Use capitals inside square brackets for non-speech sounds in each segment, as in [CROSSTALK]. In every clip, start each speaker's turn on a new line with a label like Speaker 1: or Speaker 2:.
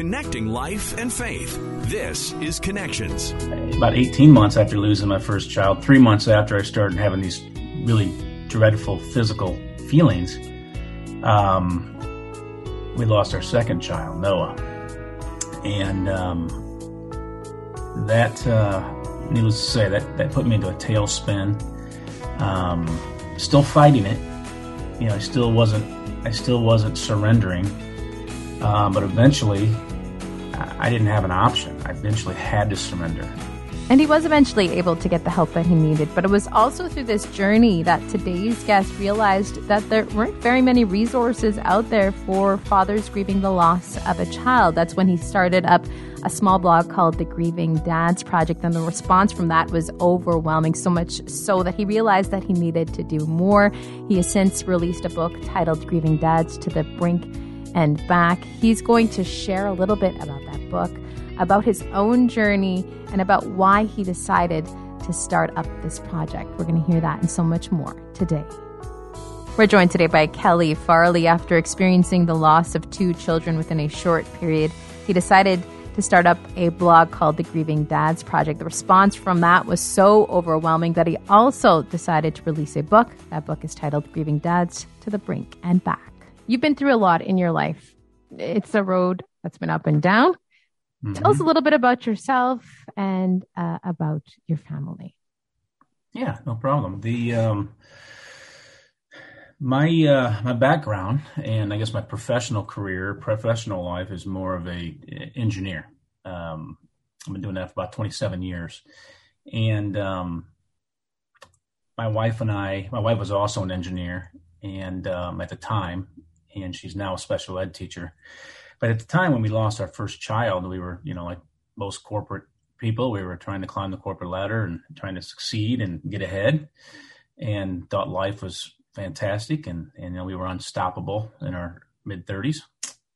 Speaker 1: connecting life and faith. This is Connections.
Speaker 2: About 18 months after losing my first child, three months after I started having these really dreadful physical feelings, um, we lost our second child, Noah. And um, that, uh, needless to say, that, that put me into a tailspin. Um, still fighting it. You know, I still wasn't, I still wasn't surrendering. Uh, but eventually, I didn't have an option. I eventually had to surrender.
Speaker 3: And he was eventually able to get the help that he needed. But it was also through this journey that today's guest realized that there weren't very many resources out there for fathers grieving the loss of a child. That's when he started up a small blog called the Grieving Dads Project. And the response from that was overwhelming, so much so that he realized that he needed to do more. He has since released a book titled Grieving Dads to the Brink and Back. He's going to share a little bit about that book about his own journey and about why he decided to start up this project. We're going to hear that and so much more today. We're joined today by Kelly Farley. After experiencing the loss of two children within a short period, he decided to start up a blog called the Grieving Dads Project. The response from that was so overwhelming that he also decided to release a book. That book is titled Grieving Dads to the Brink and Back. You've been through a lot in your life. It's a road that's been up and down. Mm-hmm. Tell us a little bit about yourself and uh, about your family.
Speaker 2: Yeah, no problem. The um, my uh, my background and I guess my professional career, professional life is more of a engineer. Um, I've been doing that for about 27 years, and um, my wife and I, my wife was also an engineer, and um, at the time, and she's now a special ed teacher. But at the time when we lost our first child, we were, you know, like most corporate people, we were trying to climb the corporate ladder and trying to succeed and get ahead and thought life was fantastic and, and you know, we were unstoppable in our mid 30s.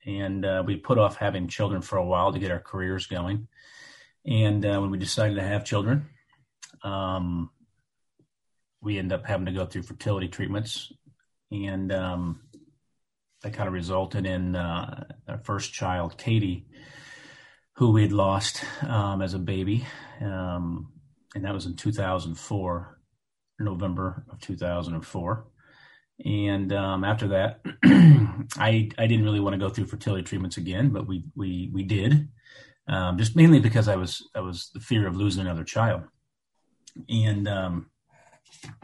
Speaker 2: And uh, we put off having children for a while to get our careers going. And uh, when we decided to have children, um, we ended up having to go through fertility treatments. And um, that kind of resulted in uh, our first child, Katie, who we'd lost um, as a baby, um, and that was in 2004, November of 2004. And um, after that, [CLEARS THROAT] I I didn't really want to go through fertility treatments again, but we we we did, um, just mainly because I was I was the fear of losing another child, and um,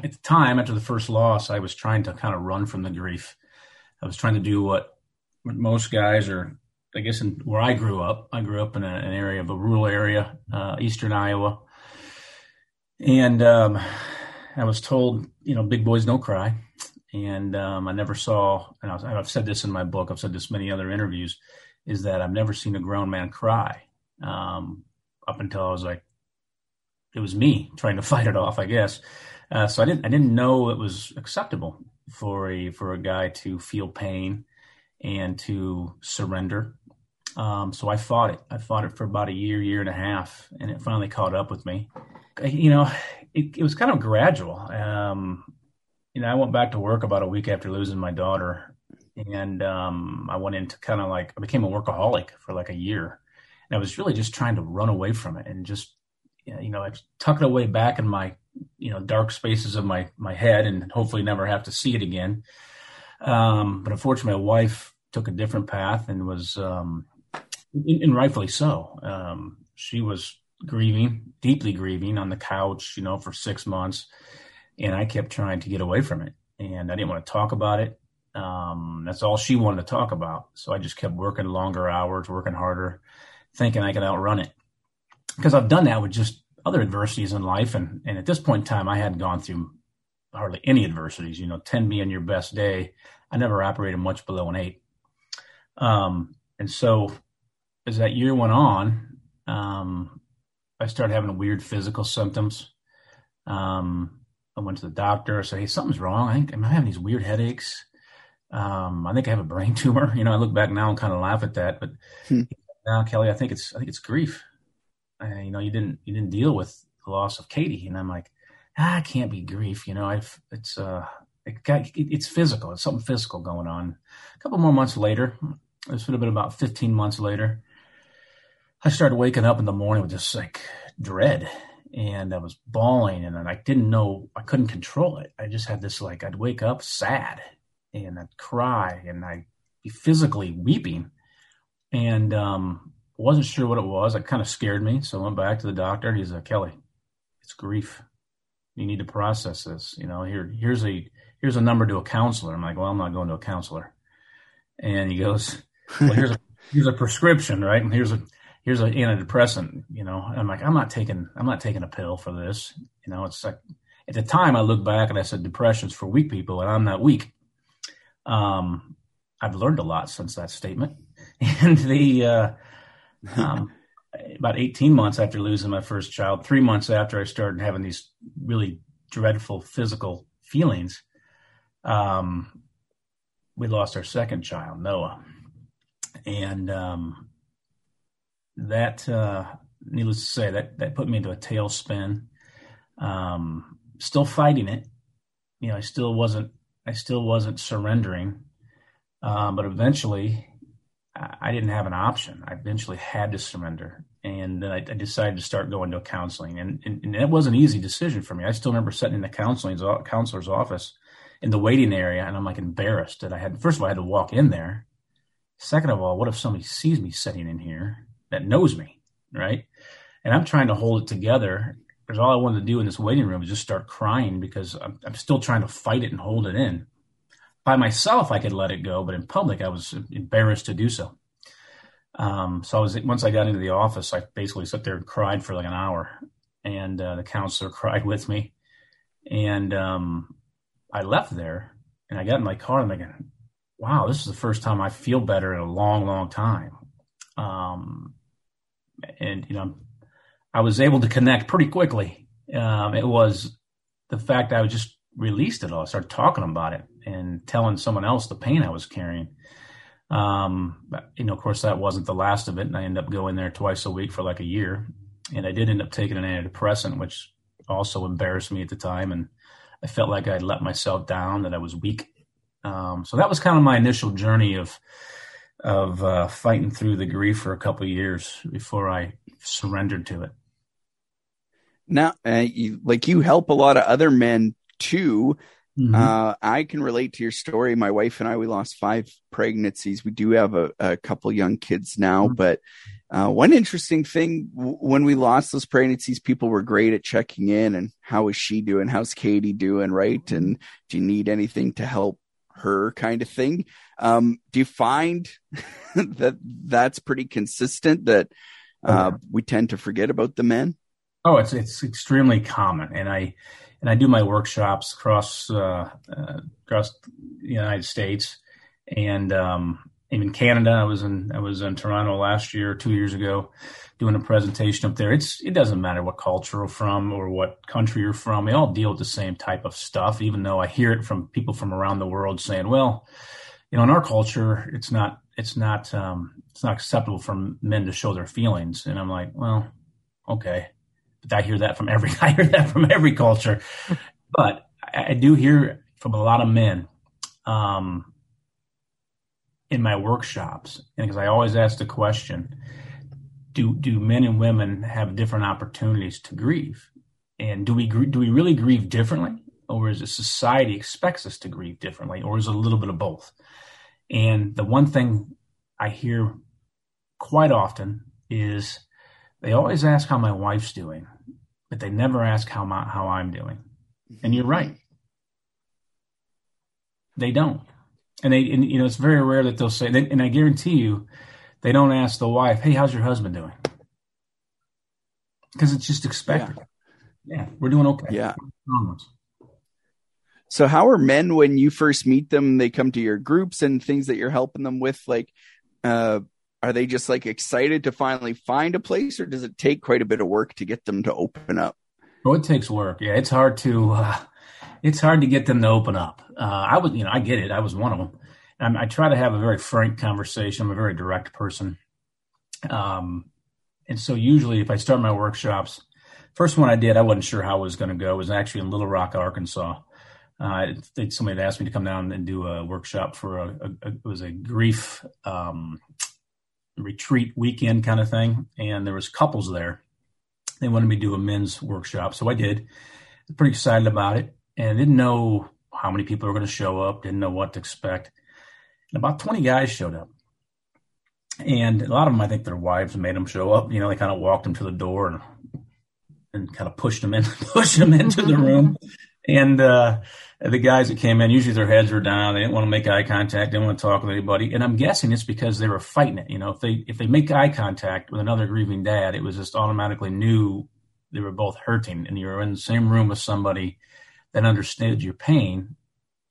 Speaker 2: at the time after the first loss, I was trying to kind of run from the grief I was trying to do what, most guys are, I guess, in where I grew up. I grew up in a, an area of a rural area, uh, eastern Iowa, and um, I was told, you know, big boys don't cry. And um, I never saw, and I have said this in my book, I've said this many other interviews, is that I've never seen a grown man cry um, up until I was like, it was me trying to [LAUGHS] fight it off, I guess. Uh, so I didn't, I didn't know it was acceptable for a for a guy to feel pain and to surrender. Um, so I fought it. I fought it for about a year, year and a half, and it finally caught up with me. You know, it, it was kind of gradual. Um, you know, I went back to work about a week after losing my daughter, and um, I went into kind of like I became a workaholic for like a year, and I was really just trying to run away from it and just you know I tuck it away back in my you know dark spaces of my my head and hopefully never have to see it again. Um, but unfortunately, my wife took a different path and was, um, and, rightfully so. Um, she was grieving, deeply grieving, on the couch, you know, for six months, and I kept trying to get away from it, and I didn't want to talk about it. Um, that's all she wanted to talk about. So I just kept working longer hours, working harder, thinking I could outrun it. Because I've done that with just other adversities in life. And, and at this point in time, I hadn't gone through hardly any adversities, you know, 10 being your best day. I never operated much below an eight. Um, and so as that year went on, um, I started having weird physical symptoms. Um, I went to the doctor. I said, Hey, something's wrong. I think I'm having these weird headaches. Um, I think I have a brain [LAUGHS] tumor. You know, I look back now and kind of laugh at that, but hmm. now Kelly, I think it's, I think it's grief uh, you know, you didn't you didn't deal with the loss of Katie, and I'm like, ah, can't be grief. You know, I've it's uh, it got, it, it's physical. It's something physical going on. A couple more months later, this would have been about 15 months later. I started waking up in the morning with just like dread and I was bawling and I didn't know, I couldn't control it. I just had this like, I'd wake up sad and I'd cry and I'd be physically weeping and um, wasn't sure what it was. It kind of scared me. So I went back to the doctor. He's like, Kelly, it's grief. You need to process this. You know, here, here's a, here's a number to a counselor. I'm like, well, I'm not going to a counselor. And he goes, well, here's a, [LAUGHS] here's a prescription, right? And here's a, here's an antidepressant, you know. I'm like, I'm not taking, I'm not taking a pill for this. You know, it's like, at the time I looked back and I said, depression's for weak people and I'm not weak. Um, I've learned a lot since that statement. [LAUGHS] And the, uh, um, about 18 months after losing my first child, three months after I started having these really dreadful physical feelings, um, we lost our second child, Noah. And, um, that, uh, needless to say, that, that put me into a tailspin. Um, still fighting it. You know, I still wasn't, I still wasn't surrendering. Um, but eventually I didn't have an option. I eventually had to surrender. And then I, I decided to start going to counseling. And, and, and, it was an easy decision for me. I still remember sitting in the counseling uh, counselor's office in the waiting area, and I'm like embarrassed that I had, first of all, I had to walk in there. Second of all, what if somebody sees me sitting in here that knows me, right? And I'm trying to hold it together because all I wanted to do in this waiting room was just start crying because I'm, I'm still trying to fight it and hold it in by myself, I could let it go, but in public, I was embarrassed to do so. Um, so I was once I got into the office, I basically sat there and cried for like an hour, and uh, the counselor [LAUGHS] cried with me, and um, I left there, and I got in my car, and I'm thinking, "Wow, this is the first time I feel better in a long, long time." Um, and you know, I was able to connect pretty quickly. Um, it was the fact I was just released it all. I started talking about it and telling someone else the pain I was carrying. Um, you know, of course, that wasn't the last of it. And I ended up going there twice a week for like a year. And I did end up taking an antidepressant, which also embarrassed me at the time. And I felt like I'd let myself down, that I was weak. Um, so that was kind of my initial journey of of uh, fighting through the grief for a couple years before I surrendered to it.
Speaker 4: Now, uh, you, like you help a lot of other men too Mm-hmm. Uh, I can relate to your story. My wife and I, we lost five pregnancies. We do have a, a couple young kids now, mm-hmm. but uh, one interesting thing w- when we lost those pregnancies, people were great at checking in and how is she doing? How's Katie doing? Right. Mm-hmm. And do you need anything to help her kind of thing? Um, do you find [LAUGHS] that that's pretty consistent that uh, we tend to forget about the men?
Speaker 2: Oh, it's, it's extremely common. And I, and I do my workshops across uh, uh, across the United States and um, even Canada. I was in I was in Toronto last year, two years ago, doing a presentation up there. It's it doesn't matter what culture you're from or what country you're from. They all deal with the same type of stuff. Even though I hear it from people from around the world saying, "Well, you know, in our culture, it's not it's not um, it's not acceptable for men to show their feelings." And I'm like, "Well, okay." I hear that from every [LAUGHS] I hear that from every culture, but I, do hear from a lot of men um, in my workshops, and because I always ask the question: Do do men and women have different opportunities to grieve, and do we do we really grieve differently, or is it society expects us to grieve differently, or is it a little bit of both? And the one thing I hear quite often is they always ask how my wife's doing, but they never ask how my, how I'm doing. And you're right. They don't. And they, and, you know, it's very rare that they'll say, and I guarantee you, they don't ask the wife, "Hey, how's your husband doing?" Because it's just expected. Yeah. yeah, we're doing okay.
Speaker 4: Yeah. So, how are men when you first meet them? They come to your groups and things that you're helping them with. Like, uh, are they just like excited to finally find a place or does it take quite a bit of work to get them to open up?
Speaker 2: Oh it takes work. Yeah it's hard to uh, it's hard to get them to open up. Uh, i would you know i get it. I was one of them. And i try to have a very frank conversation. I'm a very direct person. Um, and so usually if i start my workshops first one i did i wasn't sure how it was going to go. It was actually in little rock arkansas. Uh, somebody had asked me to come down and do a workshop for a, a, a it was a grief um, retreat weekend kind of thing, and there was couples there. They wanted me to do a men's workshop, so I did. Pretty excited about it, and didn't know how many people were going to show up. Didn't know what to expect. And about twenty guys showed up, and a lot of them, I think, their wives made them show up. You know, they kind of walked them to the door and and kind of pushed them in, [LAUGHS] pushed them into the room. And uh, the guys that came in, usually their heads were down. They didn't want to make eye contact. They didn't want to talk with anybody. And I'm guessing it's because they were fighting it. You know, if they if they make eye contact with another grieving dad, it was just automatically knew they were both hurting, and you're in the same room with somebody that understood your pain.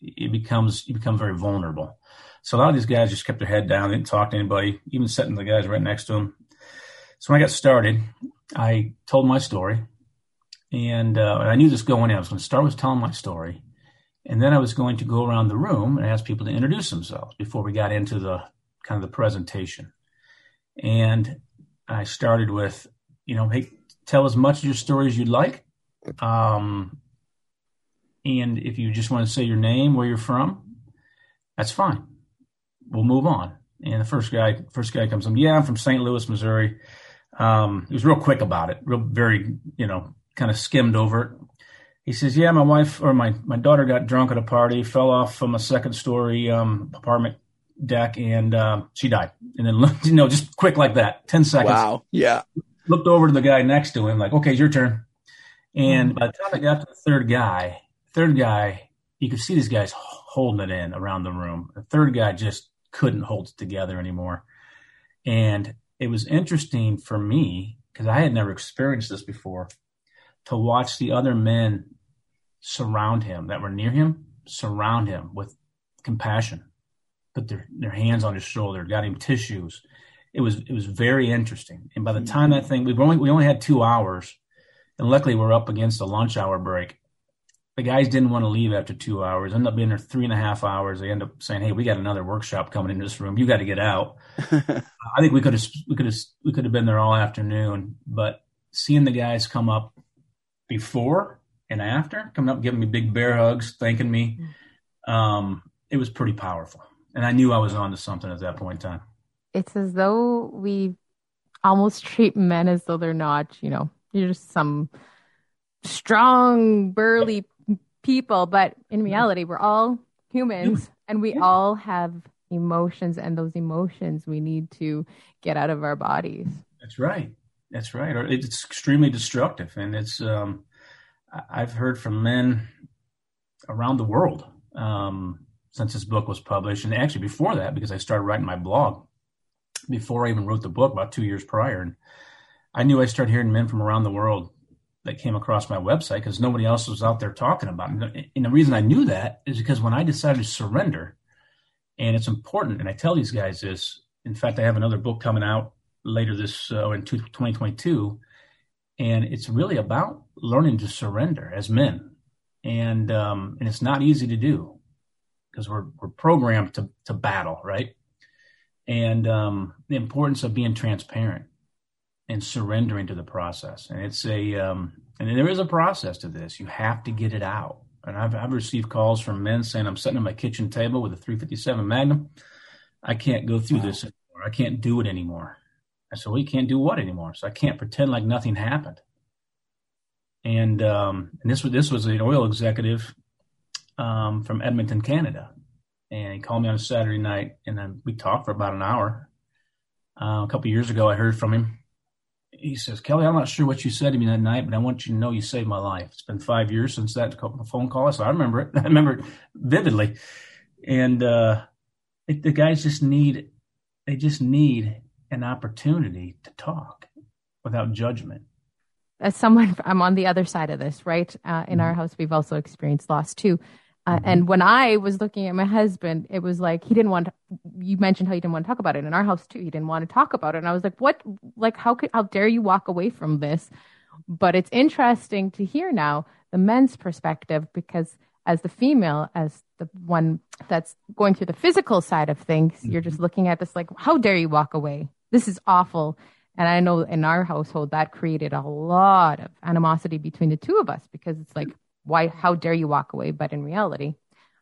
Speaker 2: It becomes you become very vulnerable. So a lot of these guys just kept their head down, they didn't talk to anybody, even sitting the guys right next to them. So when I got started, I told my story, and, uh, I knew this going in. I was going to start with telling my story, and then I was going to go around the room and ask people to introduce themselves before we got into the kind of the presentation. And I started with, you know, hey, tell as much of your story as you'd like. Um, and if you just want to say your name, where you're from, that's fine. We'll move on. And the first guy, first guy comes up, yeah, I'm from St. Louis, Missouri. Um, he was real quick about it, real very, you know, kind of skimmed over it. He says, "Yeah, my wife or my my daughter got drunk at a party, fell off from a second story um, apartment deck, and uh, she died." And then, [LAUGHS] you know, just quick like that, ten seconds.
Speaker 4: Wow. Yeah.
Speaker 2: Looked over to the guy next to him, like, "Okay, it's your turn." And by the time I got to the third guy, third guy, you could see these guys holding it in around the room. The third guy just couldn't hold it together anymore. And it was interesting for me because I had never experienced this before to watch the other men surround him that were near him, surround him with compassion, put their, their hands on his shoulder, got him tissues. It was it was very interesting. And by the mm-hmm. time that thing we only we only had two hours, and luckily we're up against a lunch hour break the guys didn't want to leave after two hours. Ended up being there three and a half hours. They end up saying, "Hey, we got another workshop coming in this room. You got to get out." [LAUGHS] I think we could have we could have we could have been there all afternoon. But seeing the guys come up before and after, coming up, giving me big bear hugs, thanking me, um, it was pretty powerful. And I knew I was on to something at that point in time.
Speaker 3: It's as though we almost treat men as though they're not, you know, you're just some strong, burly people, but in reality, we're all humans and we all have emotions, and those emotions we need to get out of our bodies.
Speaker 2: That's right. That's right. Or it's extremely destructive, and it's. Um, I've heard from men around the world um, since this book was published, and actually before that, because I started writing my blog before I even wrote the book about two years prior, and I knew I started hearing men from around the world that came across my website because nobody else was out there talking about it. And the reason I knew that is because when I decided to surrender, and it's important, and I tell these guys this. In fact, I have another book coming out later this uh, in 2022, and it's really about learning to surrender as men, and um, and it's not easy to do because we're we're programmed to to battle, right? And um, the importance of being transparent and surrendering to the process. And it's a, um, and there is a process to this. You have to get it out. And I've, I've received calls from men saying, I'm sitting at my kitchen table with a 357 Magnum. I can't go through wow. this anymore. I can't do it anymore. I said, you can't do what anymore? So I can't pretend like nothing happened. And, um, and this was, this was an oil executive, um, from Edmonton, Canada. And he called me on a Saturday night and then we talked for about an hour. Uh, a couple years ago, I heard from him he says, Kelly, I'm not sure what you said to me that night, but I want you to know you saved my life. It's been five years since that phone call, so I remember it. [LAUGHS] I remember it vividly. And uh, it, the guys just need, they just need an opportunity to talk without judgment.
Speaker 3: As someone, I'm on the other side of this, right? Uh, in mm-hmm. our house, we've also experienced loss too. Uh, mm-hmm. And when I was looking at my husband, it was like he didn't want. To, you mentioned how he didn't want to talk about it in our house too. He didn't want to talk about it, and I was like, "What? Like, how could? How dare you walk away from this?" But it's interesting to hear now the men's perspective because, as the female, as the one that's going through the physical side of things, mm-hmm. you're just mm-hmm. looking at this like, "How dare you walk away? This is awful." And I know in our household that created a lot of animosity between the two of us because it's like why how dare you walk away but in reality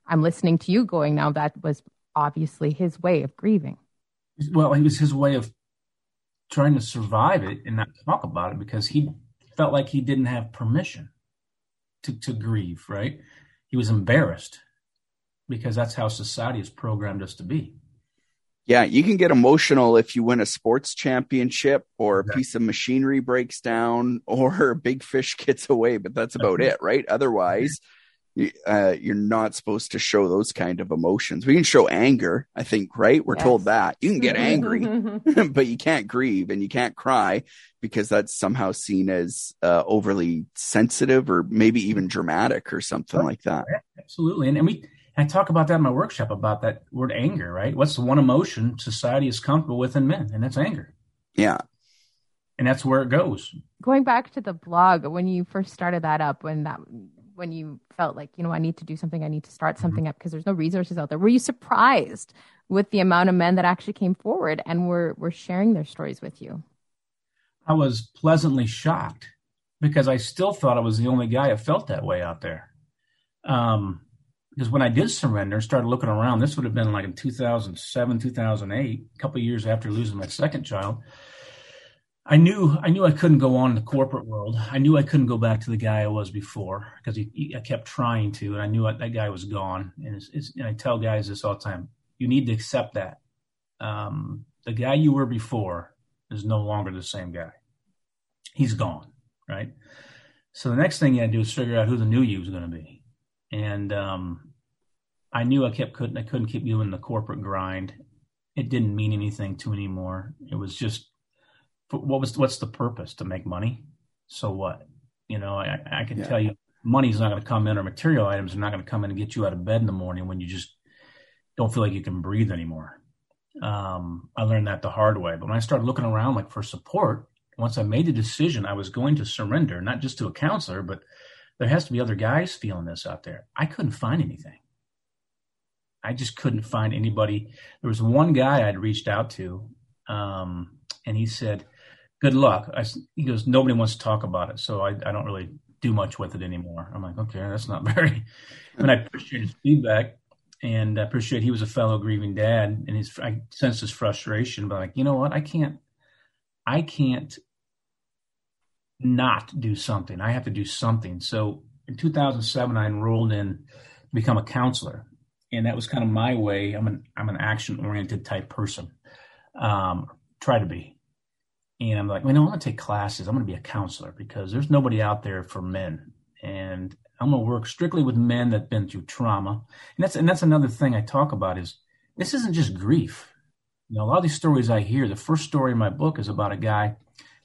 Speaker 3: i'm listening to you going now that was obviously his way of grieving
Speaker 2: well it was his way of trying to survive it and not talk about it because he felt like he didn't have permission to, to grieve, right? He was embarrassed because that's how society has programmed us to be.
Speaker 4: Yeah, you can get emotional if you win a sports championship or a piece of machinery breaks down or [LAUGHS] a big fish gets away, but that's about it, right? Otherwise, uh, you're not supposed to show those kind of emotions. We can show anger, I think, right? We're yes. told that you can get [LAUGHS] angry, [LAUGHS] but you can't grieve and you can't cry because that's somehow seen as uh, overly sensitive or maybe even dramatic or something like that.
Speaker 2: Absolutely, and, and we I talk about that in my workshop about that word anger. Right? What's the one emotion society is comfortable with in men, and that's anger.
Speaker 4: Yeah,
Speaker 2: and that's where it goes.
Speaker 3: Going back to the blog, when you first started that up, when that when you felt like, you know, I need to do something, I need to start something mm-hmm. up because there's no resources out there. Were you surprised with the amount of men that actually came forward and were were sharing their stories with you?
Speaker 2: I was pleasantly shocked because I still thought I was the only guy that felt that way out there. Um, because when I did surrender, and started looking around, this would have been like in 2007, 2008, a couple years after losing my second child. I knew I knew I couldn't go on in the corporate world. I knew I couldn't go back to the guy I was before because I kept trying to, and I knew that guy was gone. And, it's, it's, and I tell guys this all the time: you need to accept that um, the guy you were before is no longer the same guy. He's gone, right? So the next thing you had to do is figure out who the new you is going to be. And um, I knew I kept couldn't I couldn't keep doing the corporate grind. It didn't mean anything to anymore. It was just what was what's the purpose to make money? So what? You know, I, I can yeah. tell you money's not going to come in or material items are not going to come in and get you out of bed in the morning when you just don't feel like you can breathe anymore. Um, I learned that the hard way. But when I started looking around like for support, once I made the decision I was going to surrender, not just to a counselor, but there has to be other guys feeling this out there. I couldn't find anything. I just couldn't find anybody. There was one guy I'd reached out to, um, and he said, good luck. I, he goes, nobody wants to talk about it, so I, I don't really do much with it anymore. I'm like, okay, that's not [LAUGHS] very. And I appreciate his feedback, and I appreciate he was a fellow grieving dad, and his I sensed his frustration, but like, you know what, I can't, I can't not do something. I have to do something. So in 2007, I enrolled in become a counselor, and that was kind of my way. I'm an I'm an action oriented type person. Um, try to be and I'm like, well, no, I'm going to take classes. I'm going to be a counselor because there's nobody out there for men. And I'm going to work strictly with men that've been through trauma. And that's, and that's another thing I talk about is this isn't just grief. You know, a lot of these stories I hear, the first story in my book is about a guy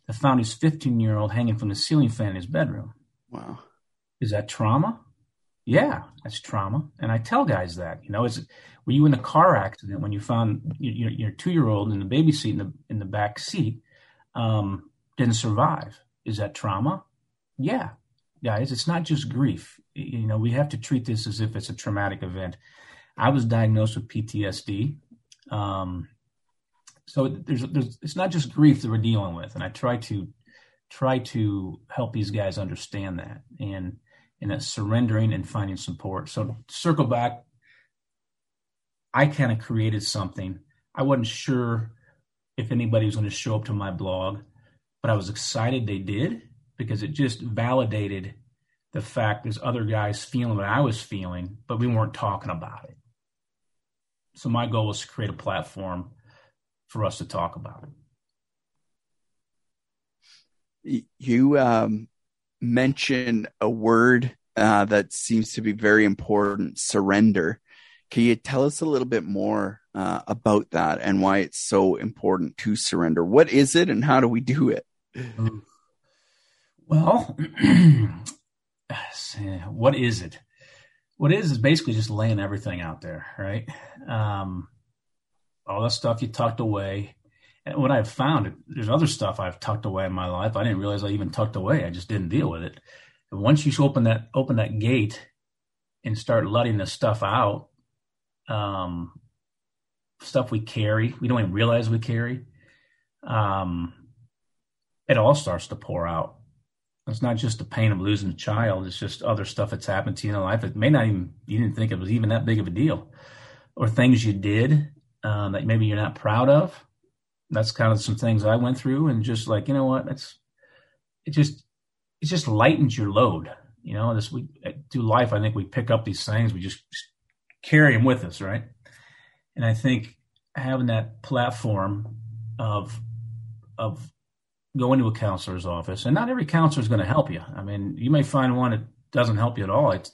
Speaker 2: that found his 15 year old hanging from the ceiling fan in his bedroom.
Speaker 4: Wow.
Speaker 2: Is that trauma? Yeah, that's trauma. And I tell guys that, you know, is were you in a car accident when you found your, your two year old in the baby seat in the, in the back seat um, didn't survive. Is that trauma? Yeah, guys, it's not just grief. You know, we have to treat this as if it's a traumatic event. I was diagnosed with PTSD. Um, so there's, there's, it's not just grief that we're dealing with. And I try to, try to help these guys understand that and, and that surrendering and finding support. So circle back, I kind of created something. I wasn't sure if anybody was going to show up to my blog, but I was excited they did because it just validated the fact there's other guys feeling what I was feeling, but we weren't talking about it. So my goal was to create a platform for us to talk about.
Speaker 4: You um, mentioned a word uh, that seems to be very important: surrender. Can you tell us a little bit more uh, about that and why it's so important to surrender? What is it, and how do we do it?
Speaker 2: Well, [CLEARS THROAT] what is it? What is is basically just laying everything out there, right? Um, all that stuff you tucked away. And what I've found, there's other stuff I've tucked away in my life. I didn't realize I even tucked away. I just didn't deal with it. And once you open that open that gate and start letting the stuff out, um, stuff we carry, we don't even realize we carry, um, it all starts to pour out. It's not just the pain of losing a child; it's just other stuff that's happened to you in life. It may not even you didn't think it was even that big of a deal, or things you did um, that maybe you're not proud of. That's kind of some things I went through, and just like you know what, it's it just it just lightens your load. You know, this we do life. I think we pick up these things, we just, just carry them with us, right? And I think having that platform of of going to a counselor's office, and not every counselor is going to help you. I mean, you may find one that doesn't help you at all. It's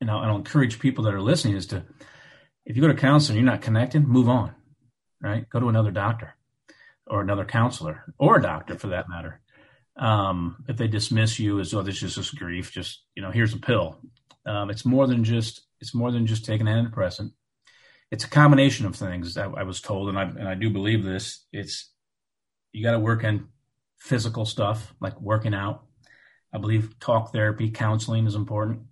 Speaker 2: you know, I'll encourage people that are listening is to if you go to counseling, you're not connecting, move on, right? Go to another doctor or another counselor or a doctor for that matter. Um, if they dismiss you as oh, this is just grief, just you know, here's a pill. Um, it's more than just it's more than just taking an antidepressant. It's a combination of things. I, I was told, and I and I do believe this. It's you got to work on physical stuff like working out. I believe talk therapy, counseling is important.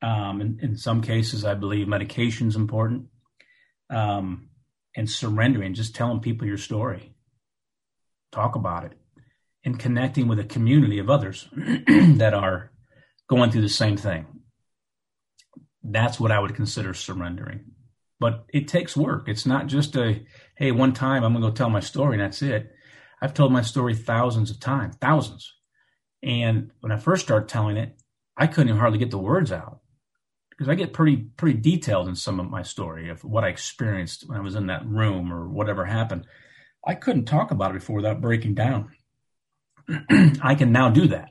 Speaker 2: Um, in, in, some cases, I believe medication is important. Um, and surrendering, just telling people your story, talk about it, and connecting with a community of others [CLEARS THROAT] that are going through the same thing. That's what I would consider surrendering. But it takes work. It's not just a, hey, one time I'm going to go tell my story and that's it. I've told my story thousands of times, thousands. And when I first started telling it, I couldn't hardly get the words out because I get pretty pretty detailed in some of my story of what I experienced when I was in that room or whatever happened. I couldn't talk about it before without breaking down. [CLEARS THROAT] I can now do that.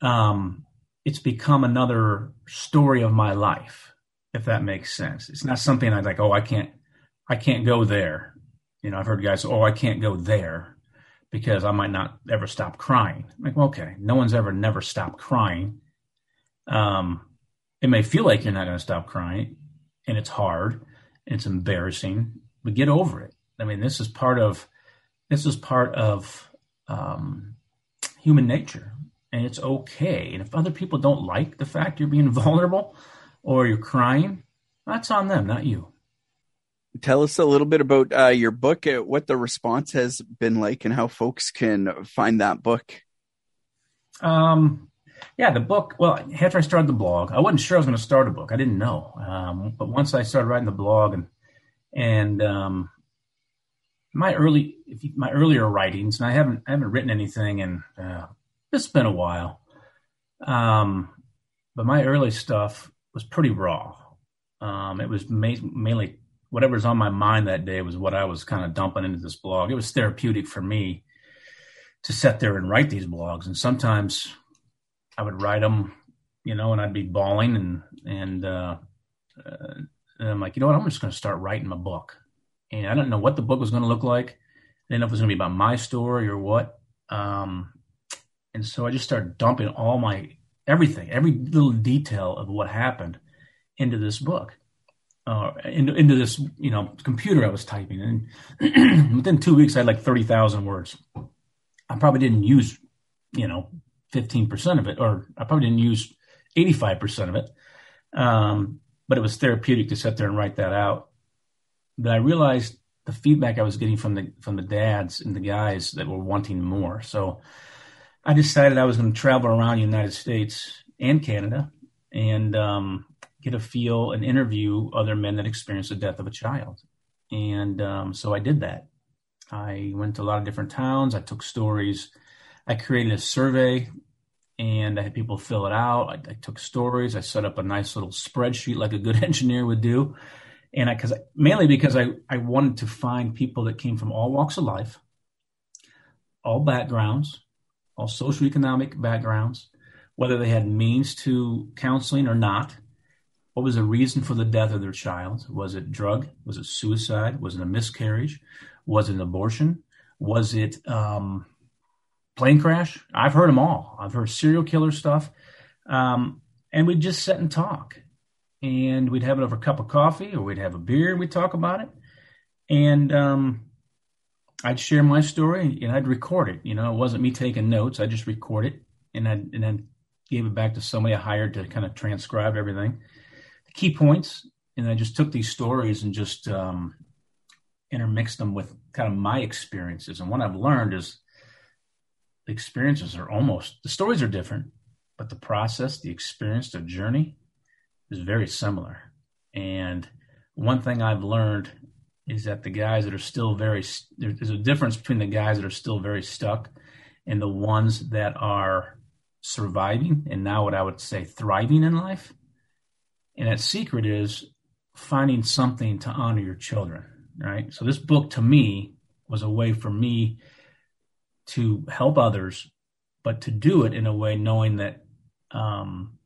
Speaker 2: Um, it's become another story of my life, if that makes sense. It's not something I like. Oh, I can't, I can't go there. You know, I've heard guys, oh, I can't go there because I might not ever stop crying. I'm like, well, okay, no one's ever never stopped crying. Um, it may feel like you're not going to stop crying, and it's hard, and it's embarrassing, but get over it. I mean, this is part of this is part of um, human nature, and it's okay. And if other people don't like the fact you're being [LAUGHS] vulnerable or you're crying, that's on them, not you
Speaker 4: tell us a little bit about uh, your book, uh, what the response has been like, and how folks can find that book.
Speaker 2: Um, yeah, the book. Well, after I started the blog, I wasn't sure I was going to start a book. I didn't know, um, but once I started writing the blog and and um, my early my earlier writings, and I haven't I haven't written anything, and uh, it's been a while. Um, but my early stuff was pretty raw. Um, it was ma- mainly whatever's on my mind that day was what I was kind of dumping into this blog. It was therapeutic for me to sit there and write these blogs. And sometimes I would write them, you know, and I'd be bawling and, and, uh, uh, and I'm like, you know what? I'm just going to start writing my book. And I don't know what the book was going to look like. I didn't know if it was going to be about my story or what. Um, and so I just started dumping all my everything, every little detail of what happened into this book uh, into, into this you know computer I was typing, and [CLEARS THROAT] within two weeks I had like thirty thousand words. I probably didn't use you know fifteen percent of it, or I probably didn't use eighty five percent of it. Um, but it was therapeutic to sit there and write that out. But I realized the feedback I was getting from the from the dads and the guys that were wanting more. So I decided I was going to travel around the United States and Canada and um, get a feel and interview other men that experienced the death of a child. And um, so I did that. I went to a lot of different towns. I took stories. I created a survey and I had people fill it out. I, I took stories. I set up a nice little spreadsheet like a good [LAUGHS] engineer would do. And I, cause I, mainly because I, I wanted to find people that came from all walks of life, all backgrounds, all socioeconomic backgrounds, whether they had means to counseling or not what was the reason for the death of their child? Was it drug? Was it suicide? Was it a miscarriage? Was it an abortion? Was it um, plane crash? I've heard them all. I've heard serial killer stuff. Um, and we'd just sit and talk. And we'd have it over a cup of coffee or we'd have a beer and we'd talk about it. And um, I'd share my story and I'd record it. You know, it wasn't me taking notes. I just record it and, I'd, and then gave it back to somebody I hired to kind of transcribe everything the key points, and I just took these stories and just um, intermixed them with kind of my experiences. And what I've learned is the experiences are almost the stories are different, but the process, the experience, the journey is very similar. And one thing I've learned is that the guys that are still very there's a difference between the guys that are still very stuck and the ones that are surviving and now what I would say thriving in life. And that secret is finding something to honor your children, right? So this book to me was a way for me to help others, but to do it in a way knowing that um,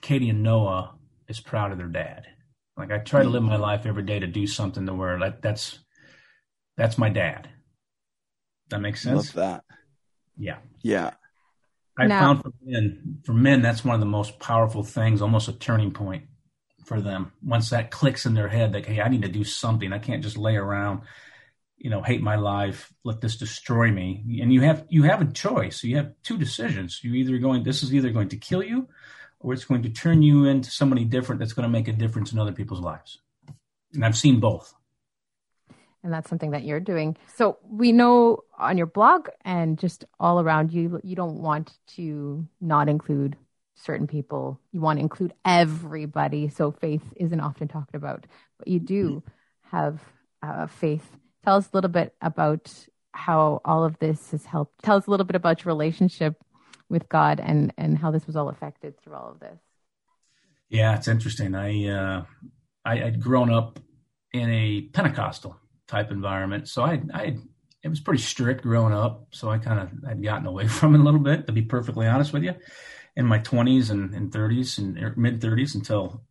Speaker 2: Katie and Noah is proud of their dad. Like I try to live my life every day to do something to where like that's that's my dad. That makes sense.
Speaker 4: Love that.
Speaker 2: Yeah.
Speaker 4: Yeah.
Speaker 2: I now, found for men, for men, that's one of the most powerful things, almost a turning point for them. Once that clicks in their head, like, hey, I need to do something. I can't just lay around, you know, hate my life, let this destroy me. And you have you have a choice. You have two decisions. You either going this is either going to kill you or it's going to turn you into somebody different that's going to make a difference in other people's lives. And I've seen both.
Speaker 3: And that's something that you're doing. So we know on your blog and just all around you, you don't want to not include certain people. You want to include everybody. So faith isn't often talked about, but you do have uh, faith. Tell us a little bit about how all of this has helped. Tell us a little bit about your relationship with God and and how this was all affected through all of this.
Speaker 2: Yeah, it's interesting. I uh, I had grown up in a Pentecostal type environment, so I I it was pretty strict growing up. So I kind of had gotten away [LAUGHS] from it a little bit, to be perfectly honest with you, in my twenties and, and 30s and er, mid thirties until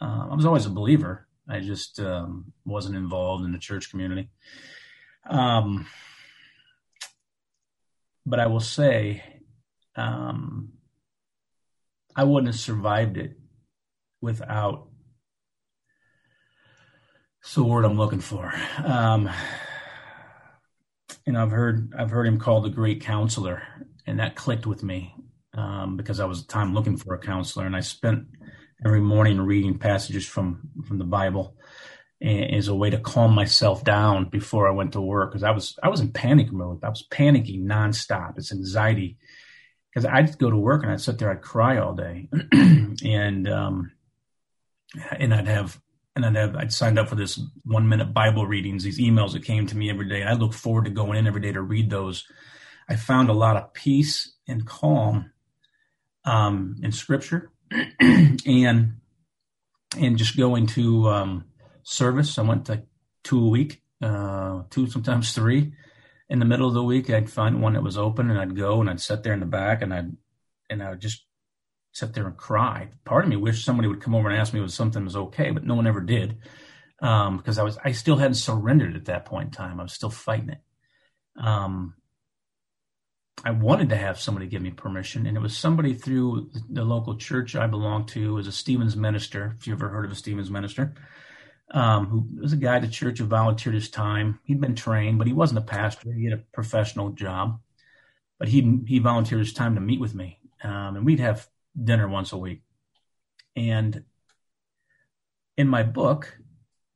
Speaker 2: uh, I was always a believer. I just um, wasn't involved in the church community. Um, but I will say um, I wouldn't have survived it without. It's the word I'm looking for. Um, and I've heard I've heard him called the great counselor, and that clicked with me um, because I was the time looking for a counselor, and I spent every morning reading passages from from the Bible as a way to calm myself down before I went to work because I was I was in panic mode. I was panicking nonstop. It's anxiety because I'd go to work and I'd sit there, I'd cry all day, [CLEARS THROAT] and um, and I'd have and I'd have I'd signed up for this one minute Bible readings, these emails that came to me every day. I look forward to going in every day to read those. I found a lot of peace and calm um, in Scripture, [CLEARS THROAT] and and just going to um, service. I went to two a week, uh, two sometimes three in the middle of the week, I'd find one that was open and I'd go and I'd sit there in the back and I'd, and I would just sit there and cry. Part of me wished somebody would come over and ask me if something was okay, but no one ever did. Um, because I was, I still hadn't surrendered at that point in time. I was still fighting it. Um, I wanted to have somebody give me permission, and it was somebody through the local church I belonged to was a Stephen's minister. If you ever heard of a Stephen's minister, um, who was a guy at the church who volunteered his time. He'd been trained, but he wasn't a pastor. He had a professional job, but he he volunteered his time to meet with me, um, and we'd have dinner once a week. And in my book,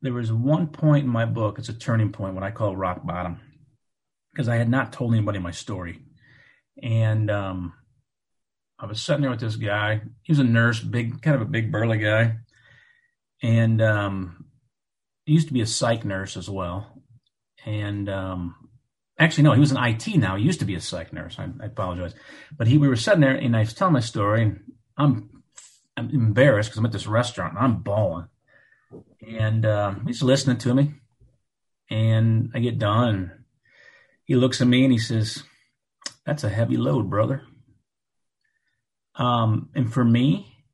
Speaker 2: there was one point in my book. It's a turning point, what I call rock bottom, because I had not told anybody my story, and um, I was sitting there with this guy. He was a nurse, big, kind of a big burly guy, and um, used to be a psych nurse as well. And um, actually, no, he was an IT now. He used to be a psych nurse. I, I apologize. But he, we were sitting there, and I was telling my story, and I'm, I'm embarrassed because I'm at this restaurant and I'm bawling. And uh, he's listening to me. And I get done. He looks at me and he says, That's a heavy load, brother. Um, and for me,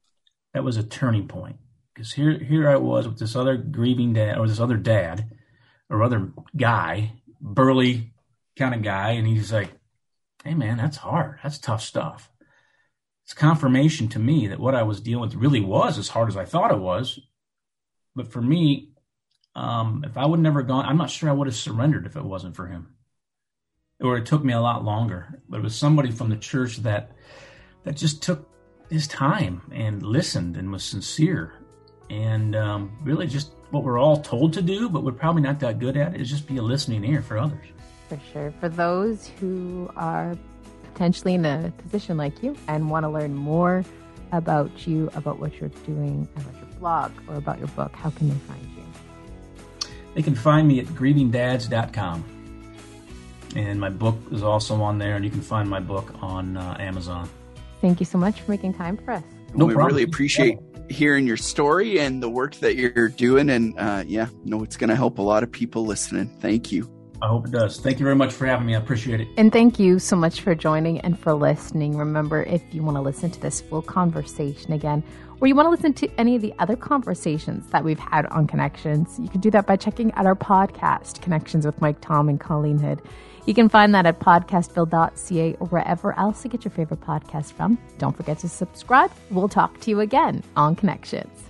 Speaker 2: that was a turning point because here here I was with this other grieving dad or this other dad or other guy, burly kind of guy, and he's like, "Hey man, that's hard. That's tough stuff." It's confirmation to me that what I was dealing with really was as hard as I thought it was. But for me, um, if I would never gone, I'm not sure I would have surrendered if it wasn't for him. Or it took me a lot longer. But it was somebody from the church that that just took his time and listened and was sincere and um, really just what we're all told to do, but we're probably not that good at it, is just be a listening ear for others.
Speaker 3: For sure. For those who are potentially in a position like you and want to learn more about you, about what you're doing, about your blog, or about your book, how can they find you?
Speaker 2: They can find me at grievingdads.com. And my book is also on there, and you can find my book on uh, Amazon.
Speaker 3: Thank you so much for making time for us.
Speaker 4: No we problem. really appreciate hearing your story and the work that you're doing. And uh, yeah, no, it's going to help a lot of people listening. Thank you.
Speaker 2: I hope it does. Thank you very much for having me. I appreciate it.
Speaker 3: And thank you so much for joining and for listening. Remember, if you want to listen to this full conversation again, or you want to listen to any of the other conversations that we've had on Connections, you can do that by checking out our podcast, Connections with Mike Tom and Colleen Hood. You can find that at podcastville.ca or wherever else you get your favorite podcast from. Don't forget to subscribe. We'll talk to you again on Connections.